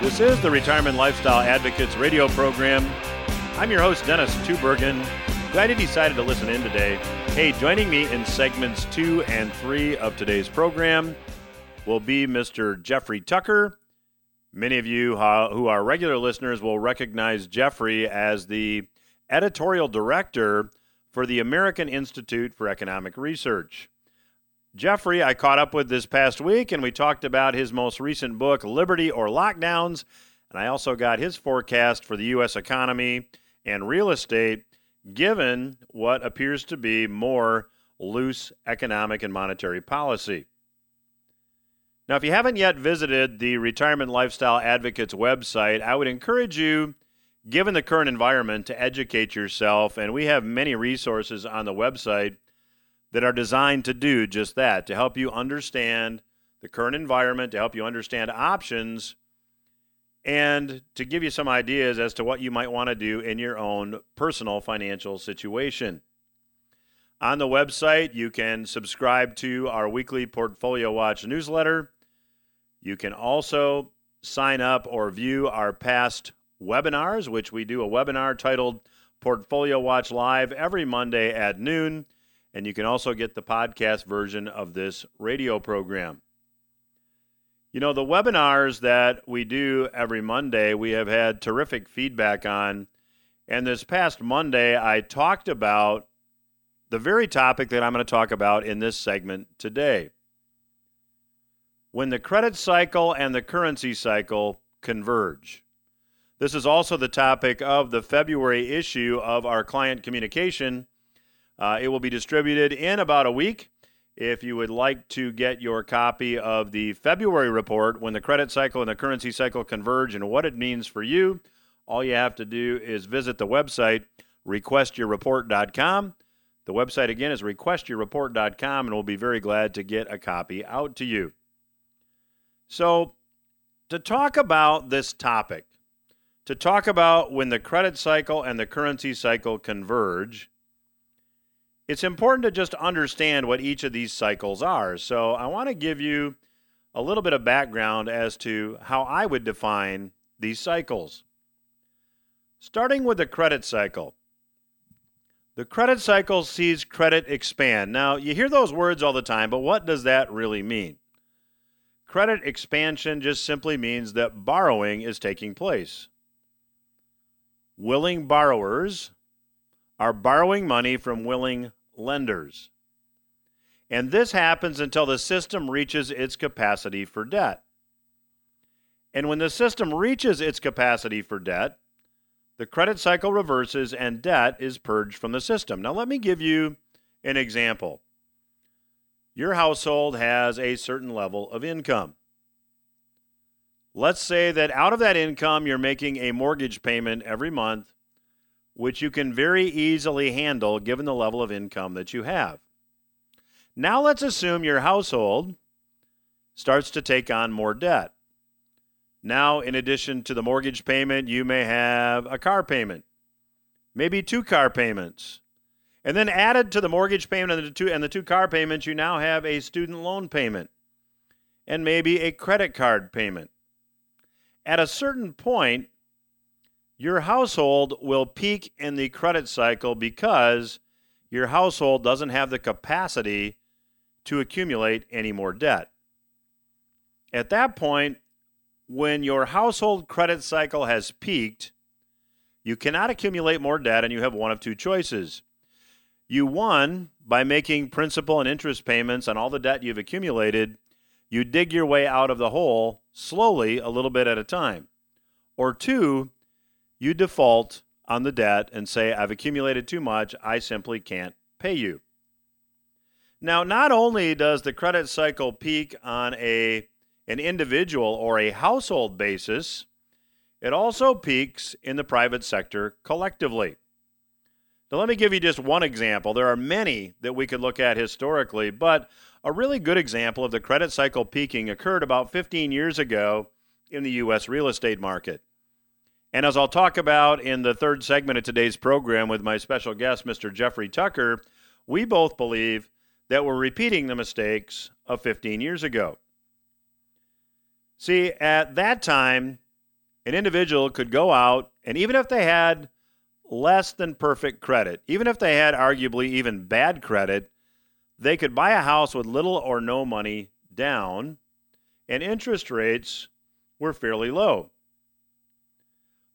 This is the Retirement Lifestyle Advocates radio program. I'm your host, Dennis Tubbergen. Glad you decided to listen in today. Hey, joining me in segments two and three of today's program will be Mr. Jeffrey Tucker. Many of you who are regular listeners will recognize Jeffrey as the editorial director for the American Institute for Economic Research. Jeffrey, I caught up with this past week, and we talked about his most recent book, Liberty or Lockdowns. And I also got his forecast for the U.S. economy and real estate, given what appears to be more loose economic and monetary policy. Now, if you haven't yet visited the Retirement Lifestyle Advocates website, I would encourage you, given the current environment, to educate yourself. And we have many resources on the website that are designed to do just that, to help you understand the current environment, to help you understand options, and to give you some ideas as to what you might want to do in your own personal financial situation. On the website, you can subscribe to our weekly Portfolio Watch newsletter. You can also sign up or view our past webinars, which we do a webinar titled Portfolio Watch Live every Monday at noon. And you can also get the podcast version of this radio program. You know, the webinars that we do every Monday, we have had terrific feedback on. And this past Monday, I talked about the very topic that I'm going to talk about in this segment today. When the credit cycle and the currency cycle converge. This is also the topic of the February issue of our client communication uh, it will be distributed in about a week. If you would like to get your copy of the February report, when the credit cycle and the currency cycle converge and what it means for you, all you have to do is visit the website, requestyourreport.com. The website again is requestyourreport.com, and we'll be very glad to get a copy out to you. So, to talk about this topic, to talk about when the credit cycle and the currency cycle converge, it's important to just understand what each of these cycles are. So I want to give you a little bit of background as to how I would define these cycles. Starting with the credit cycle. The credit cycle sees credit expand. Now, you hear those words all the time, but what does that really mean? Credit expansion just simply means that borrowing is taking place. Willing borrowers are borrowing money from willing lenders. And this happens until the system reaches its capacity for debt. And when the system reaches its capacity for debt, the credit cycle reverses and debt is purged from the system. Now, let me give you an example. Your household has a certain level of income. Let's say that out of that income, you're making a mortgage payment every month which you can very easily handle given the level of income that you have. Now let's assume your household starts to take on more debt. Now, in addition to the mortgage payment, you may have a car payment, maybe two car payments. And then added to the mortgage payment and the two, and the two car payments, you now have a student loan payment and maybe a credit card payment. At a certain point, your household will peak in the credit cycle because your household doesn't have the capacity to accumulate any more debt. At that point, when your household credit cycle has peaked, you cannot accumulate more debt and you have one of two choices. You one, by making principal and interest payments on all the debt you've accumulated, you dig your way out of the hole slowly, a little bit at a time. Or two, you default on the debt and say, I've accumulated too much, I simply can't pay you. Now, not only does the credit cycle peak on a, an individual or a household basis, it also peaks in the private sector collectively. Now, let me give you just one example. There are many that we could look at historically, but a really good example of the credit cycle peaking occurred about 15 years ago in the U.S. real estate market. And as I'll talk about in the third segment of today's program with my special guest, Mr. Jeffrey Tucker, we both believe that we're repeating the mistakes of 15 years ago. See, at that time, an individual could go out and even if they had less than perfect credit, even if they had arguably even bad credit, they could buy a house with little or no money down, and interest rates were fairly low.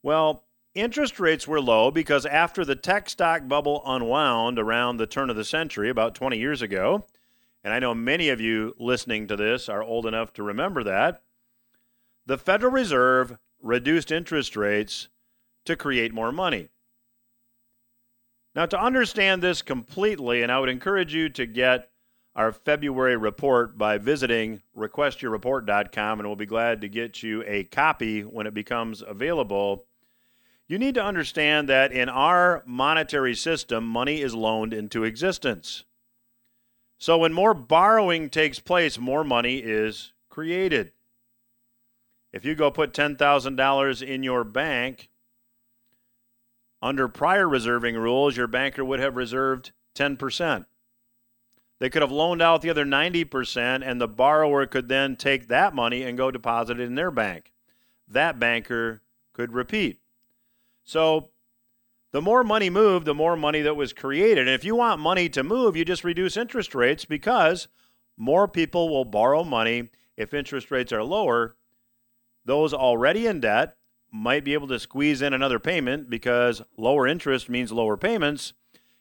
Well, interest rates were low because after the tech stock bubble unwound around the turn of the century, about 20 years ago, and I know many of you listening to this are old enough to remember that, the Federal Reserve reduced interest rates to create more money. Now, to understand this completely, and I would encourage you to get our February report by visiting requestyourreport.com, and we'll be glad to get you a copy when it becomes available. You need to understand that in our monetary system, money is loaned into existence. So when more borrowing takes place, more money is created. If you go put $10,000 in your bank, under prior reserving rules, your banker would have reserved 10%. They could have loaned out the other 90%, and the borrower could then take that money and go deposit it in their bank. That banker could repeat. So the more money moved, the more money that was created. And if you want money to move, you just reduce interest rates because more people will borrow money if interest rates are lower. Those already in debt might be able to squeeze in another payment because lower interest means lower payments.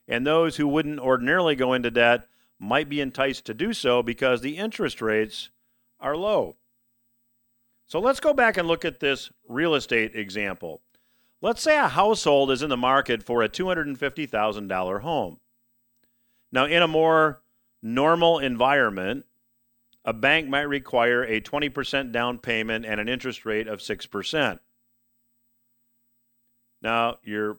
And those who wouldn't ordinarily go into debt might be enticed to do so because the interest rates are low. So let's go back and look at this real estate example. Let's say a household is in the market for a $250,000 home. Now, in a more normal environment, a bank might require a 20% down payment and an interest rate of 6%. Now, you're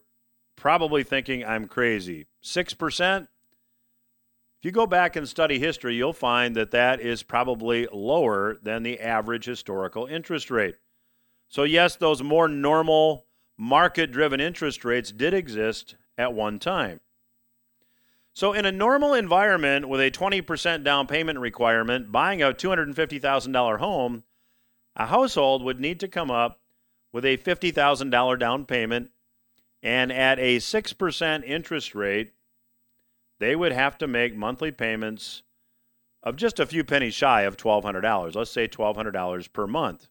probably thinking I'm crazy. 6%? If you go back and study history, you'll find that that is probably lower than the average historical interest rate. So, yes, those more normal market driven interest rates did exist at one time. So, in a normal environment with a 20% down payment requirement, buying a $250,000 home, a household would need to come up with a $50,000 down payment and at a 6% interest rate, they would have to make monthly payments of just a few pennies shy of $1,200. Let's say $1,200 per month.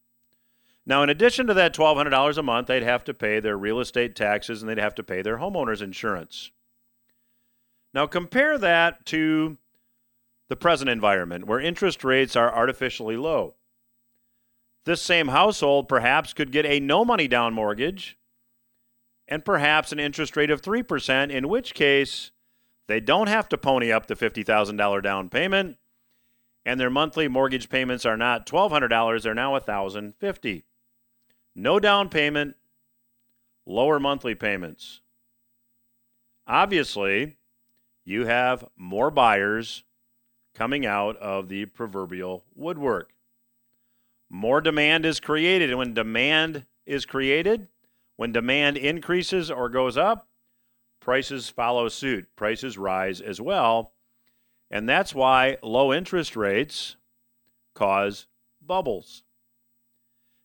Now, in addition to that $1,200 a month, they'd have to pay their real estate taxes and they'd have to pay their homeowner's insurance. Now, compare that to the present environment where interest rates are artificially low. This same household perhaps could get a no money down mortgage and perhaps an interest rate of 3%, in which case they don't have to pony up the $50,000 down payment and their monthly mortgage payments are not $1200 they're now $1050 no down payment lower monthly payments obviously you have more buyers coming out of the proverbial woodwork more demand is created and when demand is created when demand increases or goes up, prices follow suit. Prices rise as well. And that's why low interest rates cause bubbles.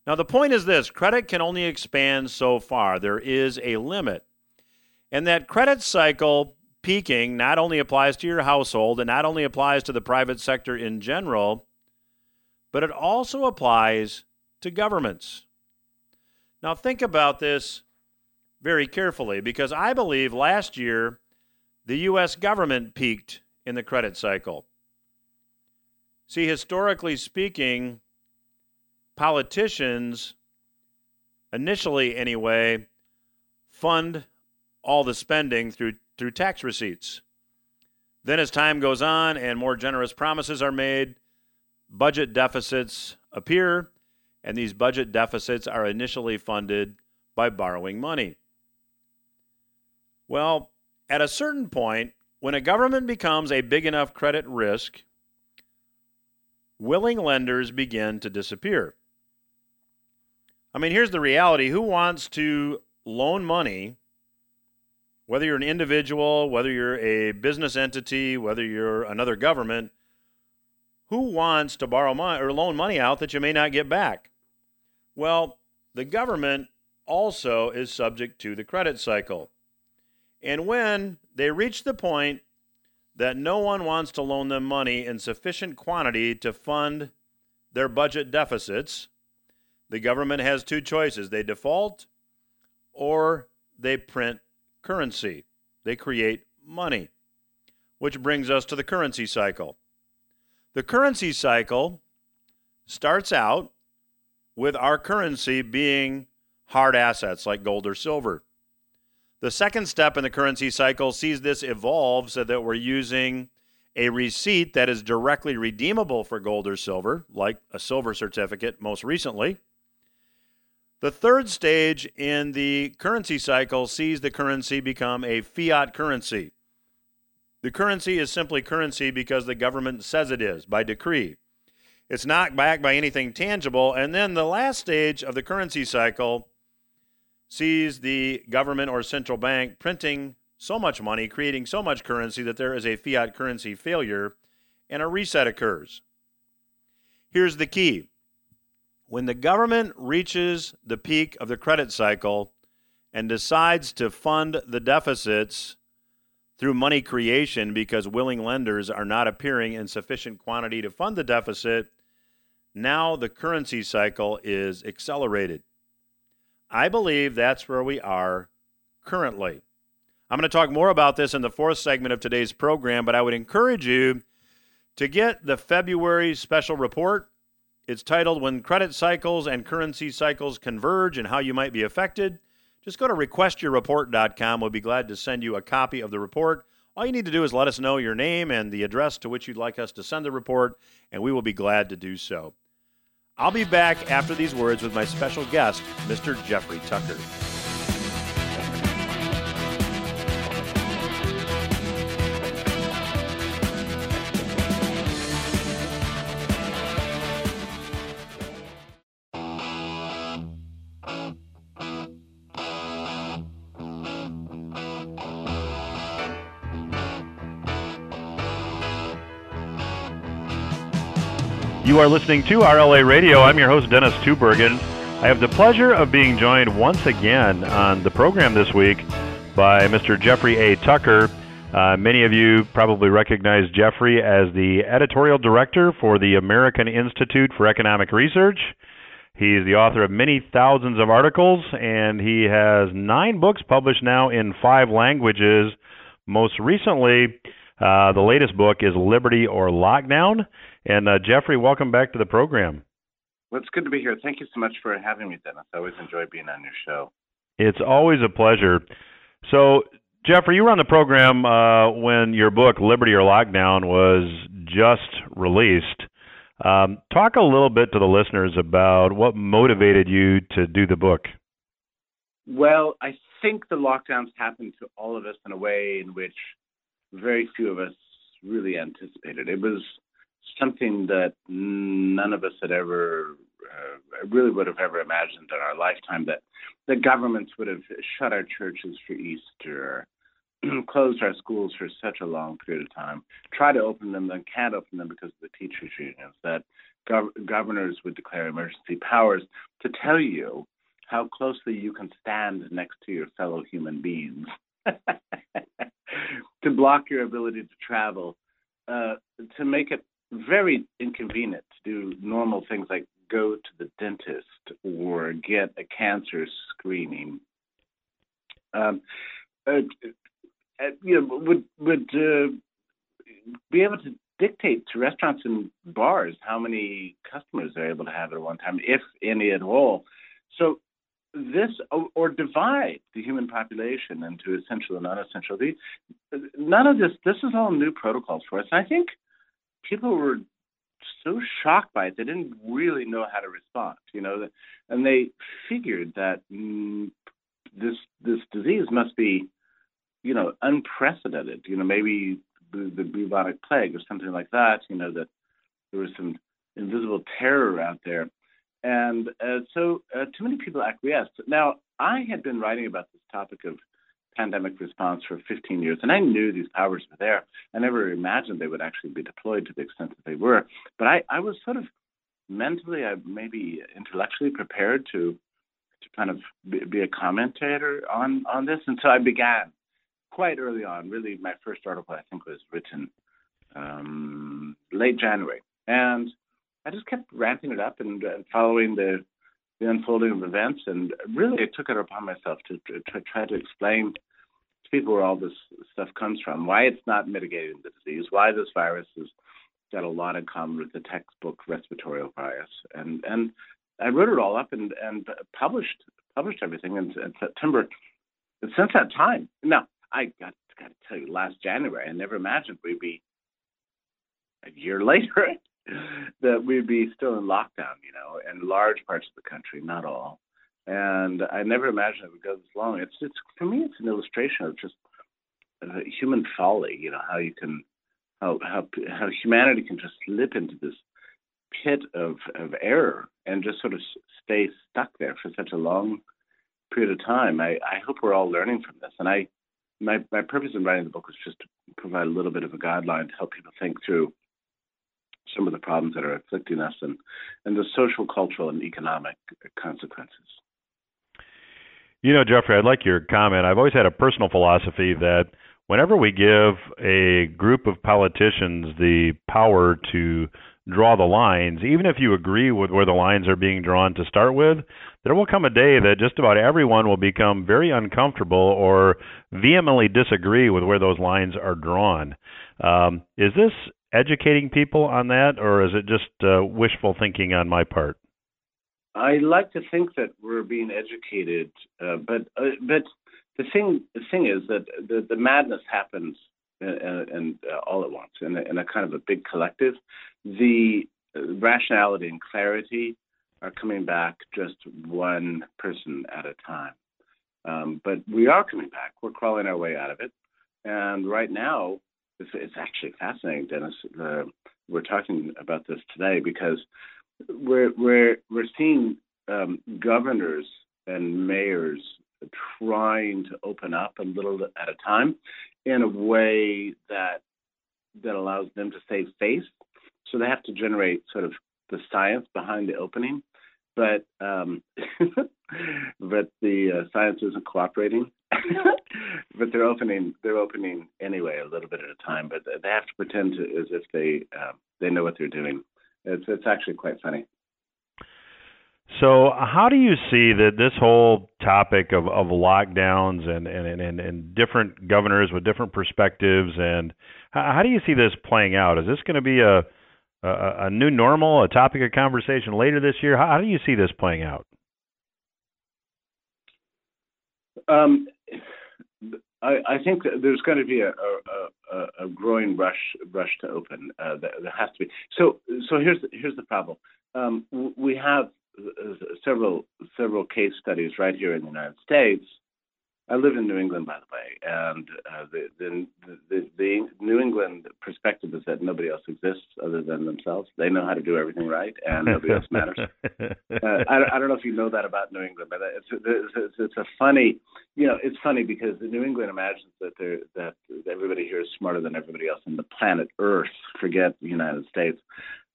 Now, the point is this credit can only expand so far, there is a limit. And that credit cycle peaking not only applies to your household and not only applies to the private sector in general, but it also applies to governments. Now, think about this very carefully because I believe last year the U.S. government peaked in the credit cycle. See, historically speaking, politicians, initially anyway, fund all the spending through, through tax receipts. Then, as time goes on and more generous promises are made, budget deficits appear, and these budget deficits are initially funded by borrowing money. Well, at a certain point, when a government becomes a big enough credit risk, willing lenders begin to disappear. I mean, here's the reality who wants to loan money, whether you're an individual, whether you're a business entity, whether you're another government, who wants to borrow money or loan money out that you may not get back? Well, the government also is subject to the credit cycle. And when they reach the point that no one wants to loan them money in sufficient quantity to fund their budget deficits, the government has two choices they default or they print currency, they create money. Which brings us to the currency cycle. The currency cycle starts out with our currency being hard assets like gold or silver. The second step in the currency cycle sees this evolve so that we're using a receipt that is directly redeemable for gold or silver, like a silver certificate most recently. The third stage in the currency cycle sees the currency become a fiat currency. The currency is simply currency because the government says it is by decree. It's not backed by anything tangible. And then the last stage of the currency cycle sees the government or central bank printing so much money, creating so much currency that there is a fiat currency failure and a reset occurs. Here's the key when the government reaches the peak of the credit cycle and decides to fund the deficits through money creation because willing lenders are not appearing in sufficient quantity to fund the deficit, now the currency cycle is accelerated. I believe that's where we are currently. I'm going to talk more about this in the fourth segment of today's program, but I would encourage you to get the February special report. It's titled When Credit Cycles and Currency Cycles Converge and How You Might Be Affected. Just go to requestyourreport.com. We'll be glad to send you a copy of the report. All you need to do is let us know your name and the address to which you'd like us to send the report, and we will be glad to do so. I'll be back after these words with my special guest, Mr. Jeffrey Tucker. You are listening to RLA Radio. I'm your host, Dennis Tubbergen. I have the pleasure of being joined once again on the program this week by Mr. Jeffrey A. Tucker. Uh, many of you probably recognize Jeffrey as the editorial director for the American Institute for Economic Research. He's the author of many thousands of articles, and he has nine books published now in five languages. Most recently, uh, the latest book is Liberty or Lockdown. And uh, Jeffrey, welcome back to the program. Well, it's good to be here. Thank you so much for having me, Dennis. I always enjoy being on your show. It's always a pleasure. So, Jeffrey, you were on the program uh, when your book Liberty or Lockdown was just released. Um, talk a little bit to the listeners about what motivated you to do the book. Well, I think the lockdowns happened to all of us in a way in which very few of us really anticipated. It was something that none of us had ever uh, really would have ever imagined in our lifetime that the governments would have shut our churches for Easter, closed our schools for such a long period of time, try to open them, then can't open them because of the teachers' unions, that gov- governors would declare emergency powers to tell you how closely you can stand next to your fellow human beings, to block your ability to travel, uh, to make it very inconvenient to do normal things like go to the dentist or get a cancer screening. Um, uh, uh, you know, would would uh, be able to dictate to restaurants and bars how many customers they're able to have at one time, if any at all. So this or divide the human population into essential and non-essential. None of this. This is all new protocols for us. And I think people were so shocked by it they didn't really know how to respond you know and they figured that mm, this this disease must be you know unprecedented you know maybe the, the bubonic plague or something like that you know that there was some invisible terror out there. And uh, so uh, too many people acquiesced. Now i had been writing about this topic of pandemic response for 15 years, and I knew these powers were there. I never imagined they would actually be deployed to the extent that they were. But I, I was sort of mentally, I maybe intellectually prepared to to kind of be a commentator on on this, and so I began quite early on. Really, my first article I think was written um, late January, and I just kept ramping it up and, and following the the unfolding of events, and really I took it upon myself to, to, try to explain people where all this stuff comes from, why it's not mitigating the disease, why this virus has got a lot in common with the textbook respiratory virus, and and I wrote it all up and and published published everything in, in September. And since that time, now I got got to tell you, last January I never imagined we'd be a year later that we'd be still in lockdown, you know, in large parts of the country, not all. And I never imagined it would go this long. It's it's for me, it's an illustration of just human folly. You know how you can how how how humanity can just slip into this pit of of error and just sort of stay stuck there for such a long period of time. I, I hope we're all learning from this. And I my my purpose in writing the book was just to provide a little bit of a guideline to help people think through some of the problems that are afflicting us and, and the social, cultural, and economic consequences. You know, Jeffrey, I'd like your comment. I've always had a personal philosophy that whenever we give a group of politicians the power to draw the lines, even if you agree with where the lines are being drawn to start with, there will come a day that just about everyone will become very uncomfortable or vehemently disagree with where those lines are drawn. Um, is this educating people on that, or is it just uh, wishful thinking on my part? I like to think that we're being educated, uh, but uh, but the thing the thing is that the, the madness happens and uh, all at once in a, in a kind of a big collective. The rationality and clarity are coming back just one person at a time. Um, but we are coming back. We're crawling our way out of it. And right now, it's, it's actually fascinating, Dennis. Uh, we're talking about this today because we're we're we're seeing um, governors and mayors trying to open up a little at a time in a way that that allows them to save face. So they have to generate sort of the science behind the opening, but um, but the uh, science isn't cooperating. but they're opening they're opening anyway a little bit at a time. But they have to pretend to, as if they uh, they know what they're doing. It's it's actually quite funny. So, how do you see that this whole topic of, of lockdowns and, and, and, and different governors with different perspectives, and how, how do you see this playing out? Is this going to be a, a, a new normal, a topic of conversation later this year? How, how do you see this playing out? Um, I, I think there's going to be a, a, a, growing rush rush to open. Uh, there, has to be. So so here's here's the problem. Um, we have uh, several several case studies right here in the United States I live in New England, by the way, and uh, the, the, the, the New England perspective is that nobody else exists other than themselves. They know how to do everything right, and nobody else matters. Uh, I, I don't know if you know that about New England, but it's, it's it's a funny, you know, it's funny because the New England imagines that they're that everybody here is smarter than everybody else on the planet Earth. Forget the United States.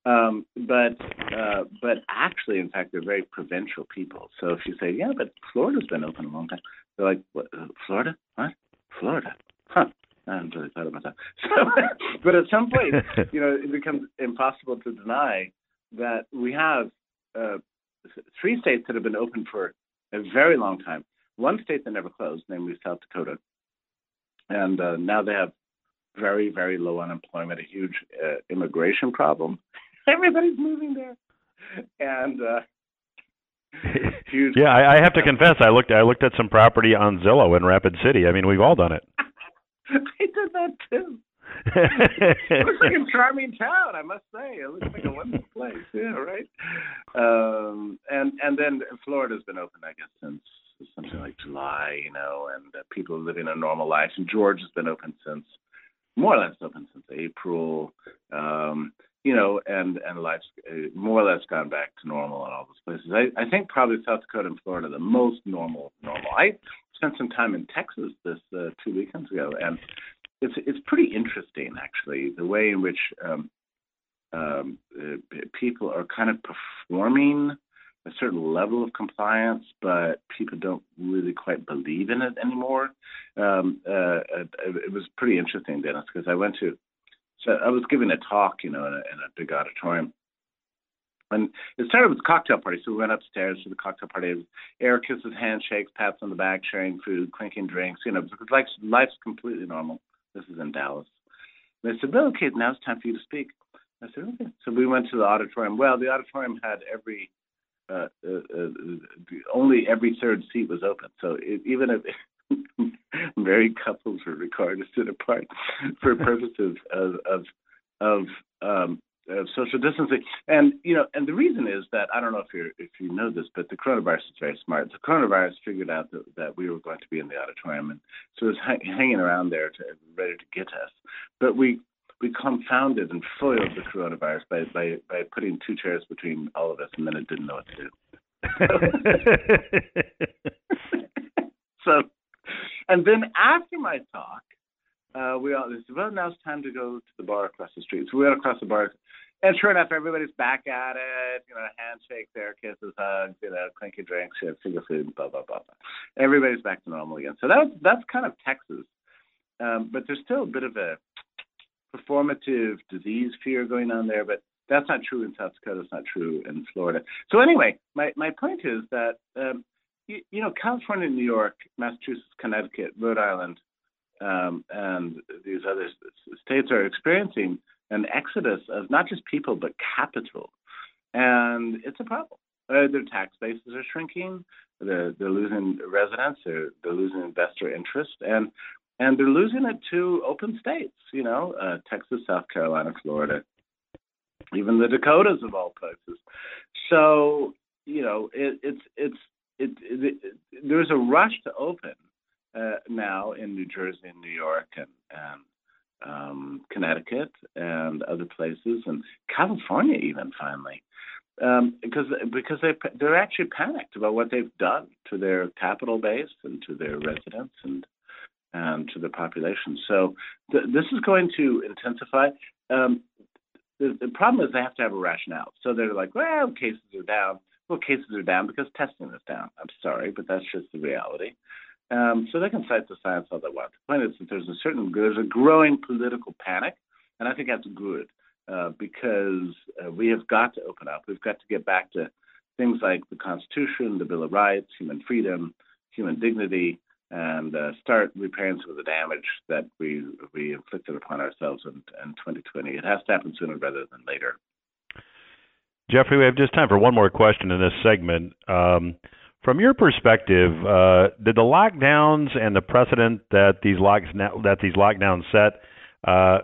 Um, but uh, but actually, in fact, they're very provincial people. So if you say, yeah, but Florida's been open a long time, they're like, what, uh, Florida? What? Florida? Huh. I haven't really thought about that. So, but at some point, you know, it becomes impossible to deny that we have uh, three states that have been open for a very long time. One state that never closed, namely South Dakota, and uh, now they have very, very low unemployment, a huge uh, immigration problem. Everybody's moving there, and uh, huge. Yeah, I, I have to confess, I looked I looked at some property on Zillow in Rapid City. I mean, we've all done it. I did that too. it looks like a charming town, I must say. It looks like a wonderful place. Yeah, right. Um, and and then Florida's been open, I guess, since something like July, you know, and uh, people are living a normal life. And Georgia's been open since more or less open since April. Um, you know, and and life's uh, more or less gone back to normal in all those places. I, I think probably South Dakota and Florida the most normal. Normal. I spent some time in Texas this uh, two weekends ago, and it's it's pretty interesting actually the way in which um, um, uh, people are kind of performing a certain level of compliance, but people don't really quite believe in it anymore. Um, uh, it, was pretty interesting, Dennis, because I went to, so I was giving a talk, you know, in a, in a big auditorium. And it started with a cocktail party. So we went upstairs to the cocktail party. It was air kisses, handshakes, pats on the back, sharing food, clinking drinks. You know, because life's, life's completely normal. This is in Dallas. And they said, well, okay, now it's time for you to speak. I said, okay. So we went to the auditorium. Well, the auditorium had every uh, uh, uh, only every third seat was open. So it, even if married couples were required to sit apart for purposes of of of, um, of social distancing, and you know, and the reason is that I don't know if you if you know this, but the coronavirus is very smart. The coronavirus figured out that, that we were going to be in the auditorium, and so it was ha- hanging around there to ready to get us. But we we confounded and foiled the coronavirus by, by, by putting two chairs between all of us, and then it didn't know what to do. so, and then after my talk, uh, we all said, well, now it's time to go to the bar across the street. So we went across the bar, and sure enough, everybody's back at it. You know, handshake there, kisses, hugs, you know, clinky drinks, you know, finger food, blah blah blah blah. Everybody's back to normal again. So that's that's kind of Texas, um, but there's still a bit of a performative disease fear going on there, but that's not true in South Dakota. It's not true in Florida. So anyway, my, my point is that um, you, you, know California, New York, Massachusetts, Connecticut, Rhode Island, um, and these other states are experiencing an exodus of not just people but capital, and it's a problem. Uh, their tax bases are shrinking. They're, they're losing residents. They're, they're losing investor interest, and and they're losing it to open states. You know, uh, Texas, South Carolina, Florida, even the Dakotas of all places. So you know, it, it's it's it, it, there's a rush to open uh, now in New Jersey and New York and and um, Connecticut and other places and California even finally um, because because they they're actually panicked about what they've done to their capital base and to their residents and um, to the population. So th- this is going to intensify. Um, the, the, problem is they have to have a rationale. So they're like, well, cases are down. Well, cases are down because testing is down. I'm sorry, but that's just the reality. Um, so they can cite the science all they want. The point is that there's a certain there's a growing political panic, and I think that's good uh, because uh, we have got to open up. We've got to get back to things like the Constitution, the Bill of Rights, human freedom, human dignity, and uh, start repairing some of the damage that we we inflicted upon ourselves in, in 2020. It has to happen sooner rather than later. Jeffrey, we have just time for one more question in this segment. Um, from your perspective, uh, did the lockdowns and the precedent that these lockdowns set uh,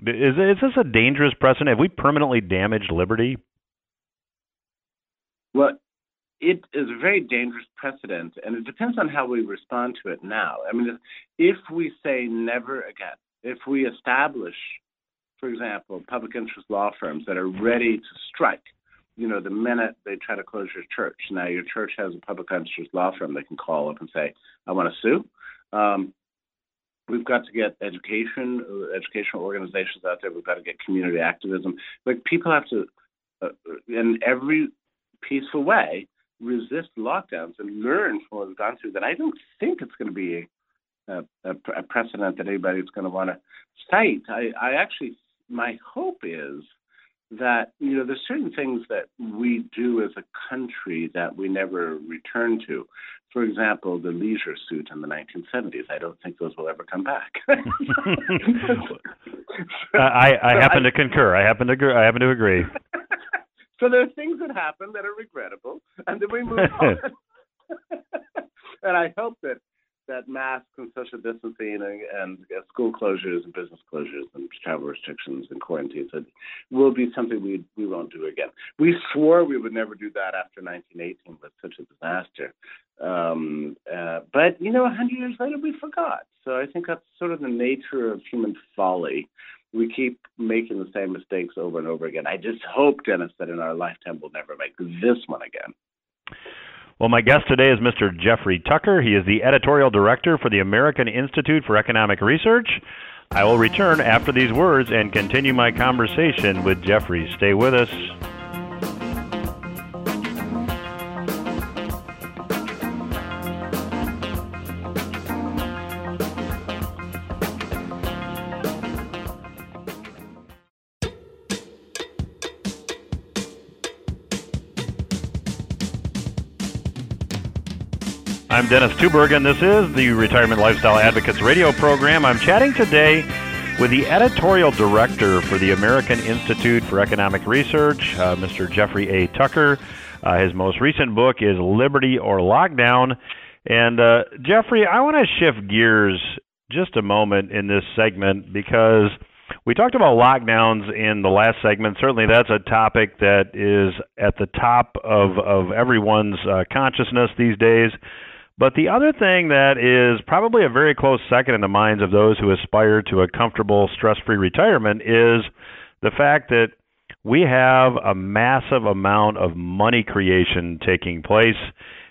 is this a dangerous precedent? Have we permanently damaged liberty? Well, it is a very dangerous precedent, and it depends on how we respond to it now. I mean, if we say never again, if we establish, for example, public interest law firms that are ready to strike, you know, the minute they try to close your church, now your church has a public interest law firm they can call up and say, I want to sue. Um, we've got to get education, educational organizations out there. We've got to get community activism. Like people have to, uh, in every peaceful way, resist lockdowns and learn from what we've gone through, then I don't think it's going to be a, a, a precedent that anybody's going to want to cite. I, I actually, my hope is that you know there's certain things that we do as a country that we never return to. For example, the leisure suit in the 1970s. I don't think those will ever come back. I, I happen to concur. I happen to agree. I happen to agree. So there are things that happen that are regrettable, and then we move on. and I hope that that masks and social distancing and, and uh, school closures and business closures and travel restrictions and quarantines will be something we we won't do again. We swore we would never do that after 1918 was such a disaster. Um, uh, but you know, 100 years later, we forgot. So I think that's sort of the nature of human folly we keep making the same mistakes over and over again. I just hope, Dennis, that in our lifetime we'll never make this one again. Well, my guest today is Mr. Jeffrey Tucker. He is the editorial director for the American Institute for Economic Research. I will return after these words and continue my conversation with Jeffrey. Stay with us. Dennis Tubbergen. This is the Retirement Lifestyle Advocates radio program. I'm chatting today with the editorial director for the American Institute for Economic Research, uh, Mr. Jeffrey A. Tucker. Uh, his most recent book is Liberty or Lockdown. And uh, Jeffrey, I want to shift gears just a moment in this segment because we talked about lockdowns in the last segment. Certainly, that's a topic that is at the top of, of everyone's uh, consciousness these days. But the other thing that is probably a very close second in the minds of those who aspire to a comfortable, stress free retirement is the fact that we have a massive amount of money creation taking place.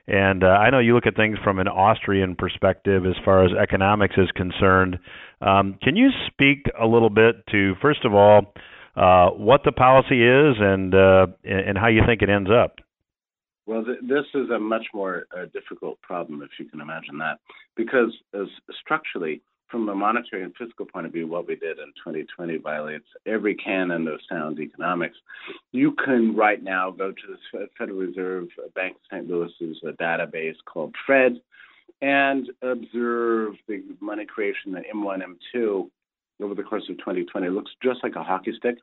And uh, I know you look at things from an Austrian perspective as far as economics is concerned. Um, can you speak a little bit to, first of all, uh, what the policy is and uh, and how you think it ends up? Well, th- this is a much more uh, difficult problem, if you can imagine that, because as structurally, from a monetary and fiscal point of view, what we did in 2020 violates every canon of sound economics. You can right now go to the Federal Reserve Bank of St. Louis's database called FRED and observe the money creation in M1, M2 over the course of 2020. It looks just like a hockey stick.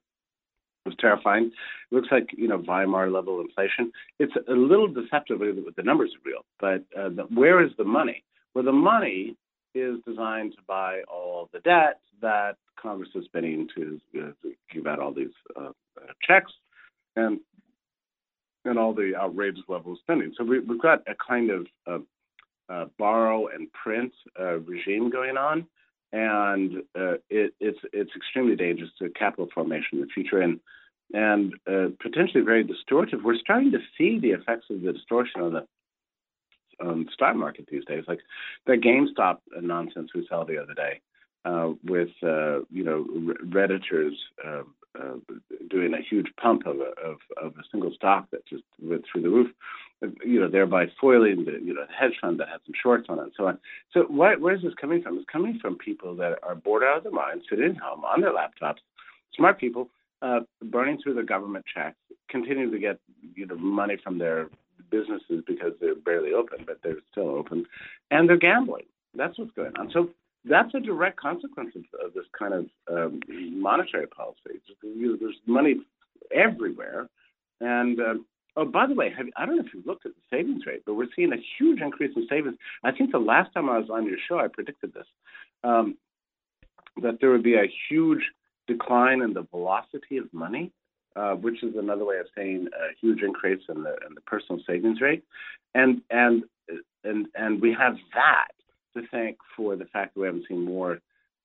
Was terrifying. It looks like you know Weimar level inflation. It's a little deceptive with the numbers are real, but uh, the, where is the money? Well, the money is designed to buy all the debt that Congress is spending to, uh, to give out all these uh, uh, checks and and all the outrageous level of spending. So we, have got a kind of uh, borrow and print uh, regime going on, and uh, it, it's it's extremely dangerous to capital formation in the future and and potentially very distortive. We're starting to see the effects of the distortion on the um, stock market these days. Like the GameStop nonsense we saw the other day uh, with uh, you know redditors uh, uh, doing a huge pump of a, of, of a single stock that just went through the roof, you know, thereby foiling the you know the hedge fund that had some shorts on it and so on. So why, where is this coming from? It's coming from people that are bored out of their minds, sitting at home on their laptops, smart people. Uh, burning through the government checks, continuing to get you know money from their businesses because they're barely open, but they're still open, and they're gambling. That's what's going on. So that's a direct consequence of, of this kind of um, monetary policy. There's money everywhere, and um, oh, by the way, have, I don't know if you've looked at the savings rate, but we're seeing a huge increase in savings. I think the last time I was on your show, I predicted this um, that there would be a huge decline in the velocity of money uh, which is another way of saying a huge increase in the in the personal savings rate, and and and and we have that to thank for the fact that we haven't seen more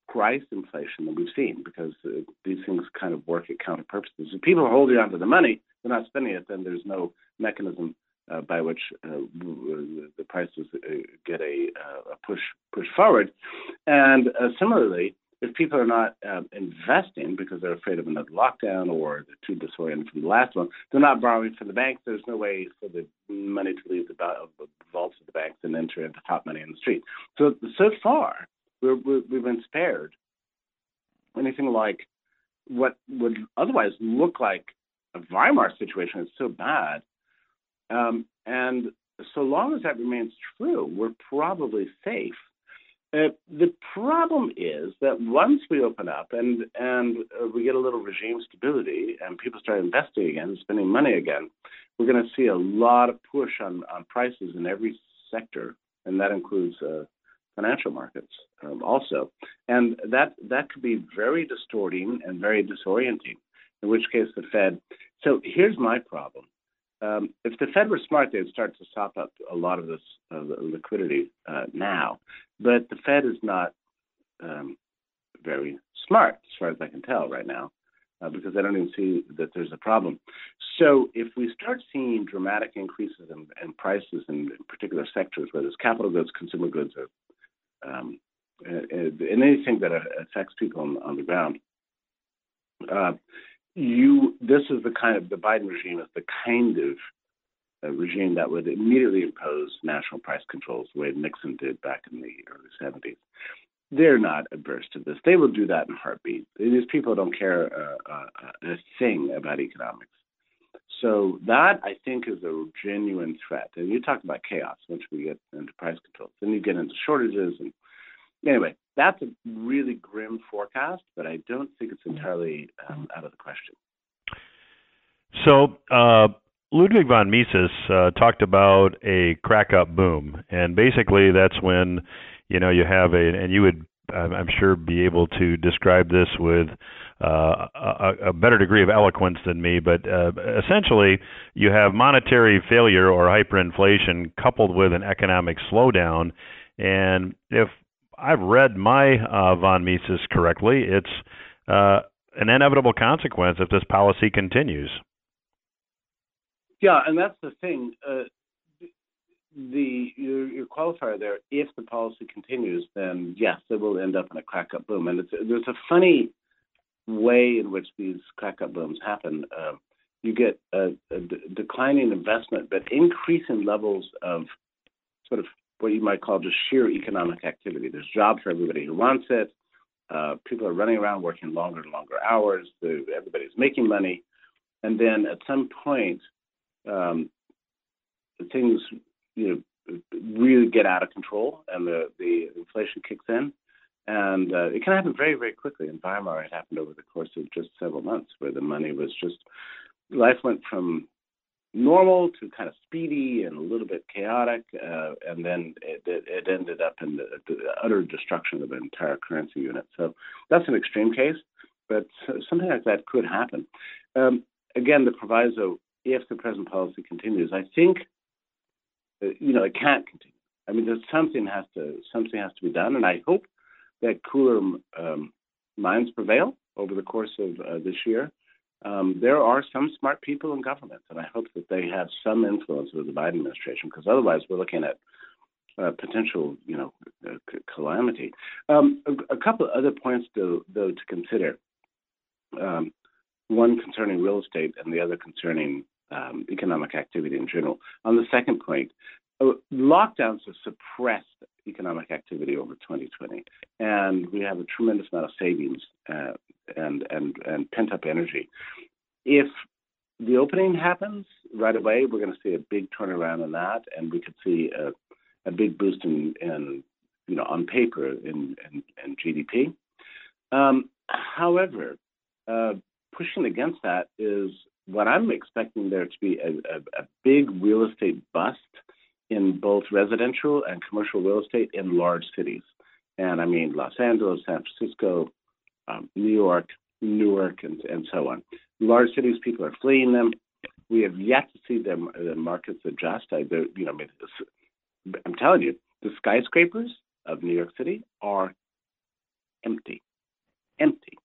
price inflation than we've seen because uh, these things kind of work at counter purposes. If people are holding on to the money, they're not spending it, then there's no mechanism uh, by which uh, the prices uh, get a, uh, a, push push forward. And uh, similarly, if people are not um, investing because they're afraid of another lockdown or they're too disoriented from the last one, they're not borrowing from the banks. There's no way for the money to leave the, vaults of the banks and enter into hot money in the street. So so far, we have been spared anything like what would otherwise look like a Weimar situation is so bad. Um, and so long as that remains true, we're probably safe uh, the problem is that once we open up and and uh, we get a little regime stability and people start investing again, spending money again, we're going to see a lot of push on on prices in every sector, and that includes uh, financial markets um, also, and that that could be very distorting and very disorienting. In which case, the Fed. So here's my problem. Um, if the Fed were smart, they'd start to sop up a lot of this uh, liquidity uh, now. But the Fed is not um, very smart, as far as I can tell right now, uh, because I don't even see that there's a problem. So if we start seeing dramatic increases in, in prices in, particular sectors, whether it's capital goods, consumer goods, or um, in anything that affects people on, on the ground, uh, you this is the kind of the Biden regime is the kind of uh, regime that would immediately impose national price controls the way Nixon did back in the early 70s. They're not adverse to this. They will do that in a heartbeat. These people don't care uh, uh, a thing about economics. So that I think is a genuine threat. And you talk about chaos once we get into price controls. Then you get into shortages and anyway, that's a really grim forecast, but I don't think it's entirely um, out of the question. So uh, Ludwig von Mises uh, talked about a crack up boom, and basically that's when you know you have a and you would I'm sure be able to describe this with uh, a, a, better degree of eloquence than me, but uh, essentially you have monetary failure or hyperinflation coupled with an economic slowdown, and if I've read my uh, von Mises correctly, it's uh, an inevitable consequence if this policy continues. Yeah, and that's the thing. Uh, the your, your, qualifier there, if the policy continues, then yes, it will end up in a crack up boom. And there's a funny way in which these crack up booms happen. Uh, you get a, a d- declining investment, but increasing levels of sort of what you might call just sheer economic activity. There's jobs for everybody who wants it. Uh, people are running around working longer and longer hours. everybody's making money, and then at some point, um, things you know really get out of control, and the the inflation kicks in, and uh, it can happen very very quickly. In Weimar, it happened over the course of just several months, where the money was just life went from normal to kind of speedy and a little bit chaotic, uh, and then it, it, ended up in the, the, utter destruction of an entire currency unit. So that's an extreme case, but something like that could happen. Um, again, the proviso if the present policy continues. I think, uh, you know, it can't continue. I mean, there's something has to something has to be done, and I hope that cooler um, minds prevail over the course of uh, this year. Um, there are some smart people in government, and I hope that they have some influence with the Biden administration, because otherwise we're looking at uh, potential, you know, uh, calamity. Um, a, a, couple of other points, though, though to consider. Um, one concerning real estate, and the other concerning um, economic activity in general. On the second point, uh, lockdowns have suppressed economic activity over 2020, and we have a tremendous amount of savings uh, and and and pent up energy. If the opening happens right away, we're going to see a big turnaround in that, and we could see a, a big boost in, in you know on paper in in, in GDP. Um, however, uh, pushing against that is what I'm expecting there to be a, a, a big real estate bust in both residential and commercial real estate in large cities. And I mean Los Angeles, San Francisco, um, New York, Newark, and, and so on. Large cities, people are fleeing them. We have yet to see the markets adjust. I, you know, I'm telling you, the skyscrapers of New York City are empty, empty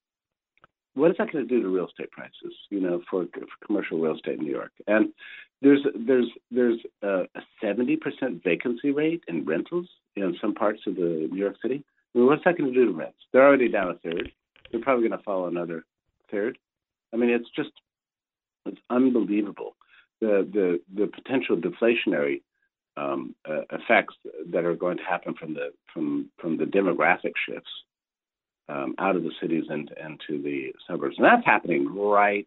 what is that going to do to real estate prices? You know, for, for commercial real estate in New York, and there's there's there's a seventy percent vacancy rate in rentals in some parts of the New York City. I mean, what's that going to do to rents? They're already down a third. They're probably going to fall another third. I mean, it's just it's unbelievable the the the potential deflationary um, uh, effects that are going to happen from the from from the demographic shifts um, out of the cities and, and to the suburbs. And that's happening right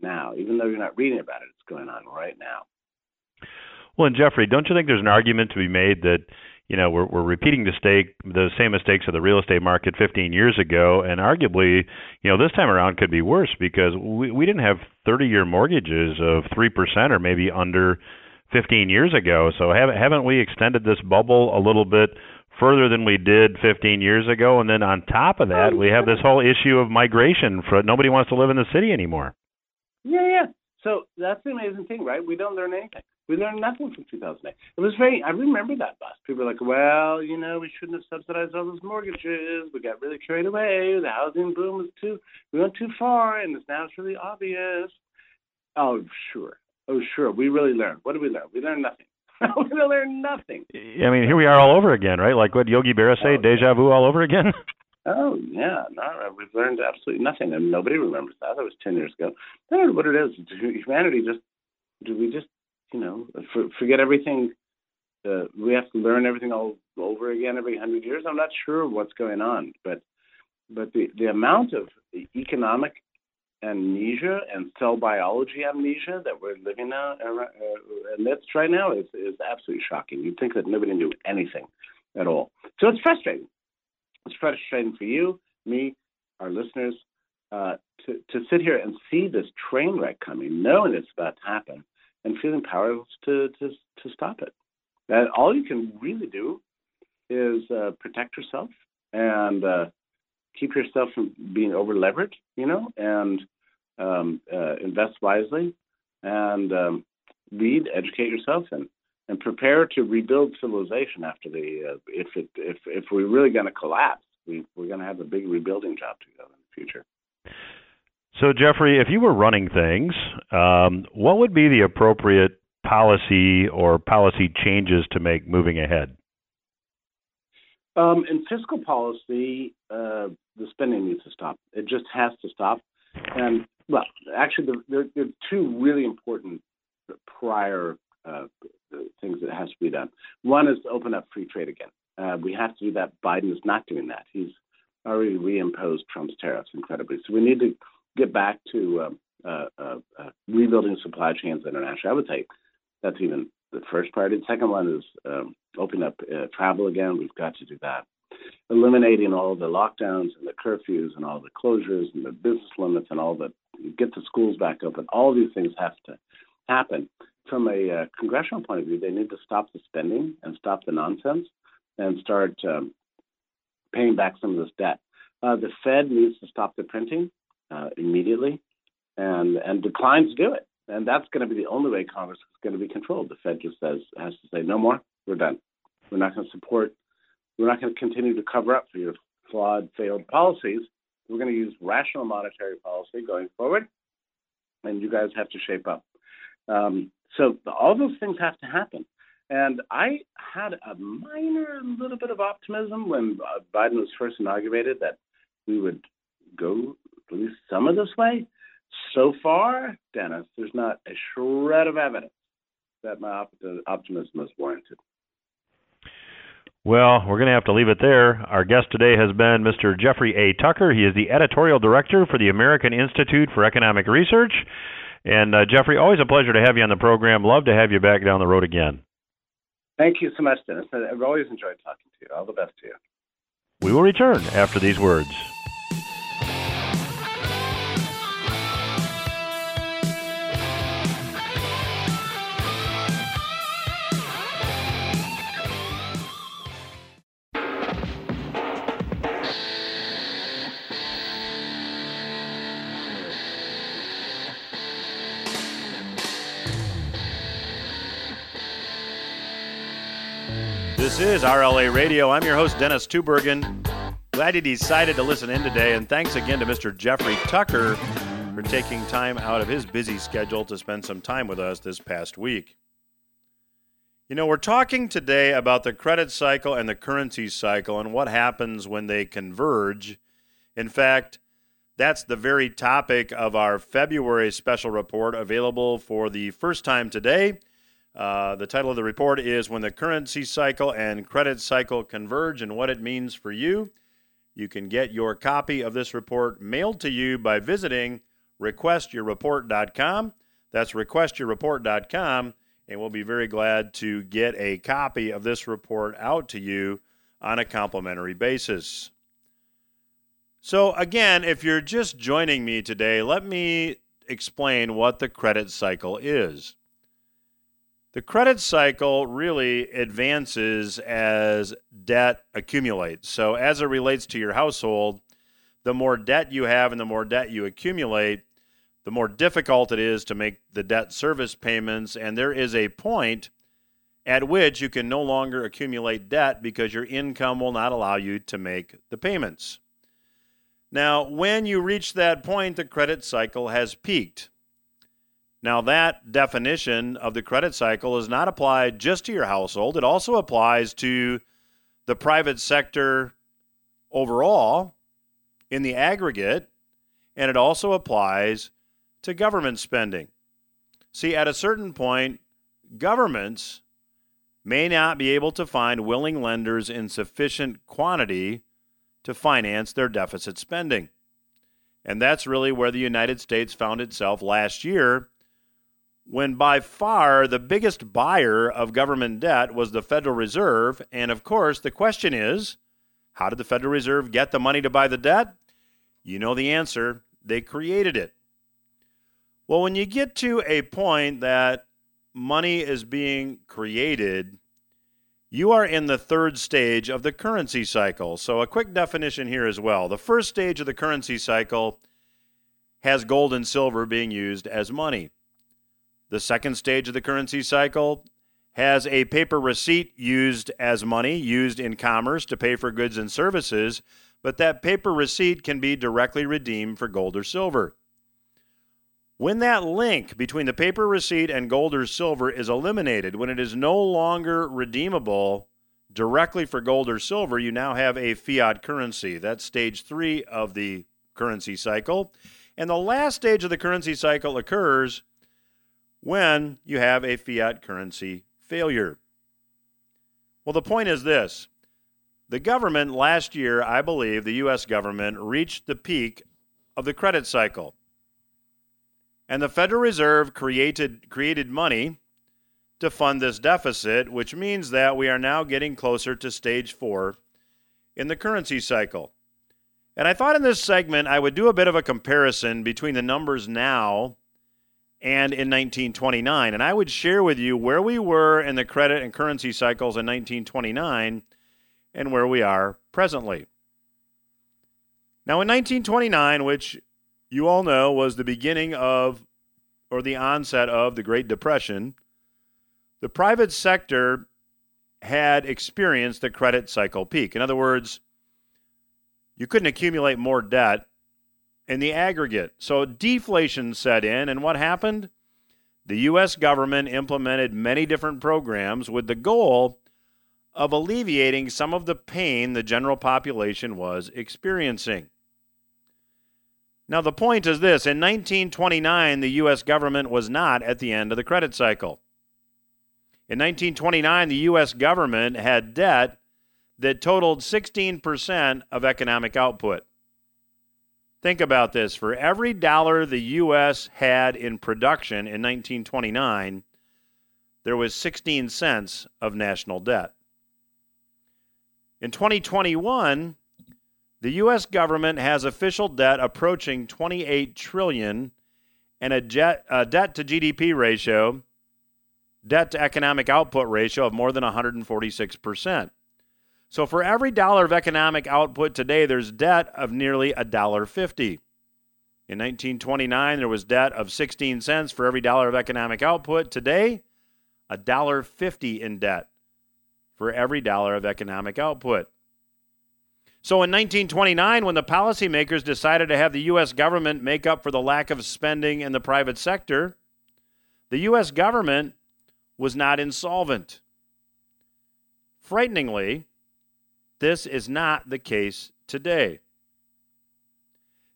now. Even though you're not reading about it, it's going on right now. Well, and Jeffrey, don't you think there's an argument to be made that you know we're we're repeating the the same mistakes of the real estate market 15 years ago, and arguably, you know, this time around could be worse because we we didn't have 30-year mortgages of three percent or maybe under 15 years ago. So haven't haven't we extended this bubble a little bit further than we did 15 years ago. And then on top of that, we have this whole issue of migration. For nobody wants to live in the city anymore. Yeah, yeah. So that's the amazing thing, right? We don't learn anything. We learned nothing from 2008. It was very. I remember that bus. People were like, "Well, you know, we shouldn't have subsidized all those mortgages. We got really carried away. The housing boom was too. We went too far, and it's now it's really obvious." Oh, sure. Oh, sure. We really learned. What did we learn? We learned nothing. we learn nothing. I mean, here we are all over again, right? Like what Yogi Berra say, oh, deja vu all over again. Oh yeah, no, we've learned absolutely nothing, and nobody remembers that. That was ten years ago. I don't know what it is. Humanity just do we just you know for, forget everything? Uh, we have to learn everything all over again every hundred years. I'm not sure what's going on, but but the the amount of economic amnesia and cell biology amnesia that we're living now, uh, amidst right now is, is absolutely shocking. You'd think that nobody knew anything at all. So it's frustrating. It's frustrating for you, me, our listeners, uh, to, to sit here and see this train wreck coming, knowing it's about to happen, and feeling powerless to, to, to stop it. And all you can really do is uh, protect yourself and uh, keep yourself from being over leveraged, you know, and um, uh, invest wisely and um, read, educate yourself, and and prepare to rebuild civilization after the uh, if it if if we're really going to collapse, we we're going to have a big rebuilding job to go in the future. So Jeffrey, if you were running things, um, what would be the appropriate policy or policy changes to make moving ahead? Um, in fiscal policy, uh, the spending needs to stop. It just has to stop. And well, actually, there, there are two really important prior uh, things that has to be done. One is to open up free trade again. Uh, we have to do that. Biden is not doing that. He's already reimposed Trump's tariffs incredibly. So we need to get back to um, uh, uh, uh, rebuilding supply chains internationally. I would say that's even the first priority. The second one is um, up uh, travel again. We've got to do that. Eliminating all the lockdowns and the curfews and all the closures and the business limits and all the get the schools back open. All these things have to happen. From a uh, congressional point of view, they need to stop the spending and stop the nonsense and start um, paying back some of this debt. Uh, the Fed needs to stop the printing uh, immediately and and decline to do it. And that's going to be the only way Congress is going to be controlled. The Fed just says has to say no more. We're done. We're not going to support. We're not going to continue to cover up for your flawed, failed policies. We're going to use rational monetary policy going forward, and you guys have to shape up. Um, so all those things have to happen. And I had a minor little bit of optimism when uh, Biden was first inaugurated that we would go at least some of this way. So far, Dennis, there's not a shred of evidence that my optimism is warranted. Well, we're going to have to leave it there. Our guest today has been Mr. Jeffrey A. Tucker. He is the editorial director for the American Institute for Economic Research. And uh, Jeffrey, always a pleasure to have you on the program. Love to have you back down the road again. Thank you so much, Dennis. I've always enjoyed talking to you. All the best to you. We will return after these words. Is RLA Radio. I'm your host, Dennis Tubbergen. Glad you decided to listen in today, and thanks again to Mr. Jeffrey Tucker for taking time out of his busy schedule to spend some time with us this past week. You know, we're talking today about the credit cycle and the currency cycle and what happens when they converge. In fact, that's the very topic of our February special report available for the first time today uh, the title of the report is When the Currency Cycle and Credit Cycle Converge and What It Means for You. You can get your copy of this report mailed to you by visiting requestyourreport.com. That's requestyourreport.com, and we'll be very glad to get a copy of this report out to you on a complimentary basis. So, again, if you're just joining me today, let me explain what the credit cycle is. The credit cycle really advances as debt accumulates. So, as it relates to your household, the more debt you have and the more debt you accumulate, the more difficult it is to make the debt service payments. And there is a point at which you can no longer accumulate debt because your income will not allow you to make the payments. Now, when you reach that point, the credit cycle has peaked. Now, that definition of the credit cycle is not applied just to your household, it also applies to the private sector overall in the aggregate, and it also applies to government spending. See, at a certain point, governments may not be able to find willing lenders in sufficient quantity to finance their deficit spending. And that's really where the United States found itself last year when by far the biggest buyer of government debt was the Federal Reserve. And of course, the question is how did the Federal Reserve get the money to buy the debt? You know the answer they created it. Well, when you get to a point that money is being created, you are in the third stage of the currency cycle. So, a quick definition here as well. The first stage of the currency cycle has gold and silver being used as money. The second stage of the currency cycle has a paper receipt used as money, used in commerce to pay for goods and services, but that paper receipt can be directly redeemed for gold or silver. When that link between the paper receipt and gold or silver is eliminated, when it is no longer redeemable directly for gold or silver, you now have a fiat currency. That's stage three of the currency cycle. And the last stage of the currency cycle occurs when you have a fiat currency failure. Well, the point is this the government last year, I believe, the U.S. government reached the peak of the credit cycle. And the Federal Reserve created, created money to fund this deficit, which means that we are now getting closer to stage four in the currency cycle. And I thought in this segment I would do a bit of a comparison between the numbers now and in 1929. And I would share with you where we were in the credit and currency cycles in 1929 and where we are presently. Now, in 1929, which you all know was the beginning of or the onset of the Great Depression, the private sector had experienced the credit cycle peak. In other words, you couldn't accumulate more debt in the aggregate. So deflation set in, and what happened? The U.S. government implemented many different programs with the goal of alleviating some of the pain the general population was experiencing. Now, the point is this in 1929, the U.S. government was not at the end of the credit cycle. In 1929, the U.S. government had debt that totaled 16% of economic output. Think about this. For every dollar the U.S. had in production in 1929, there was 16 cents of national debt. In 2021, the U.S. government has official debt approaching 28 trillion and a, jet, a debt to GDP ratio, debt to economic output ratio of more than 146 percent. So for every dollar of economic output today, there's debt of nearly a dollar fifty. In 1929, there was debt of 16 cents for every dollar of economic output. Today, a dollar fifty in debt for every dollar of economic output. So in 1929, when the policymakers decided to have the U.S. government make up for the lack of spending in the private sector, the U.S. government was not insolvent. Frighteningly, this is not the case today.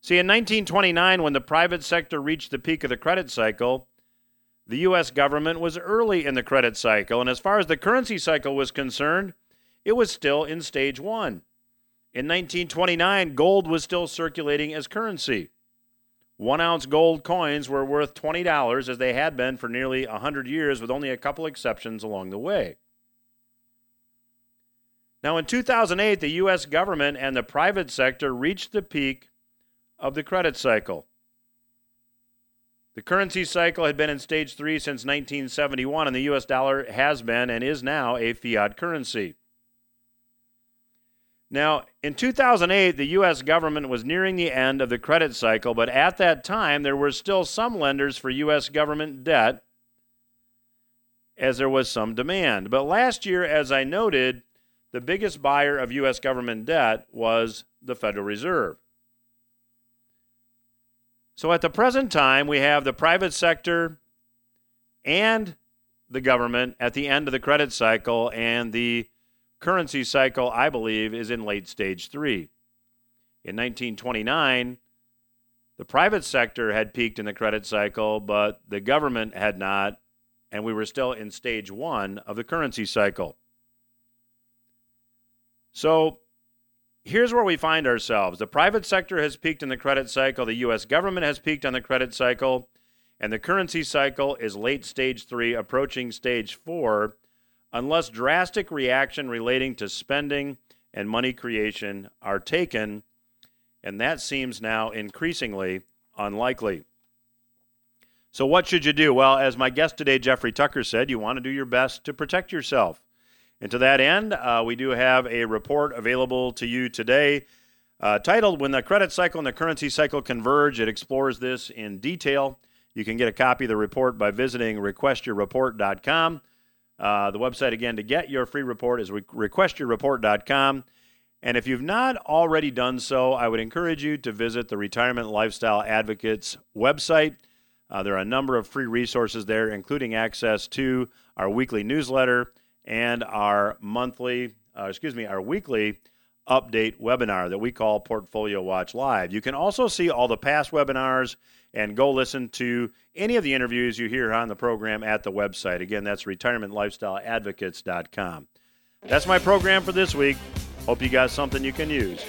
See, in 1929, when the private sector reached the peak of the credit cycle, the U.S. government was early in the credit cycle, and as far as the currency cycle was concerned, it was still in stage one. In 1929, gold was still circulating as currency. One ounce gold coins were worth $20 as they had been for nearly 100 years, with only a couple exceptions along the way. Now, in 2008, the U.S. government and the private sector reached the peak of the credit cycle. The currency cycle had been in stage three since 1971, and the U.S. dollar has been and is now a fiat currency. Now, in 2008, the U.S. government was nearing the end of the credit cycle, but at that time, there were still some lenders for U.S. government debt as there was some demand. But last year, as I noted, the biggest buyer of U.S. government debt was the Federal Reserve. So at the present time, we have the private sector and the government at the end of the credit cycle, and the currency cycle, I believe, is in late stage three. In 1929, the private sector had peaked in the credit cycle, but the government had not, and we were still in stage one of the currency cycle. So, here's where we find ourselves. The private sector has peaked in the credit cycle, the U.S. government has peaked on the credit cycle, and the currency cycle is late stage three, approaching stage four, unless drastic reaction relating to spending and money creation are taken, and that seems now increasingly unlikely. So, what should you do? Well, as my guest today, Jeffrey Tucker, said, you want to do your best to protect yourself. And to that end, uh, we do have a report available to you today uh, titled When the Credit Cycle and the Currency Cycle Converge. It explores this in detail. You can get a copy of the report by visiting requestyourreport.com. Uh, the website, again, to get your free report is requestyourreport.com. And if you've not already done so, I would encourage you to visit the Retirement Lifestyle Advocates website. Uh, there are a number of free resources there, including access to our weekly newsletter and our monthly, uh, excuse me, our weekly update webinar that we call Portfolio Watch Live. You can also see all the past webinars and go listen to any of the interviews you hear on the program at the website. Again, that's retirementlifestyleadvocates.com. That's my program for this week. Hope you got something you can use.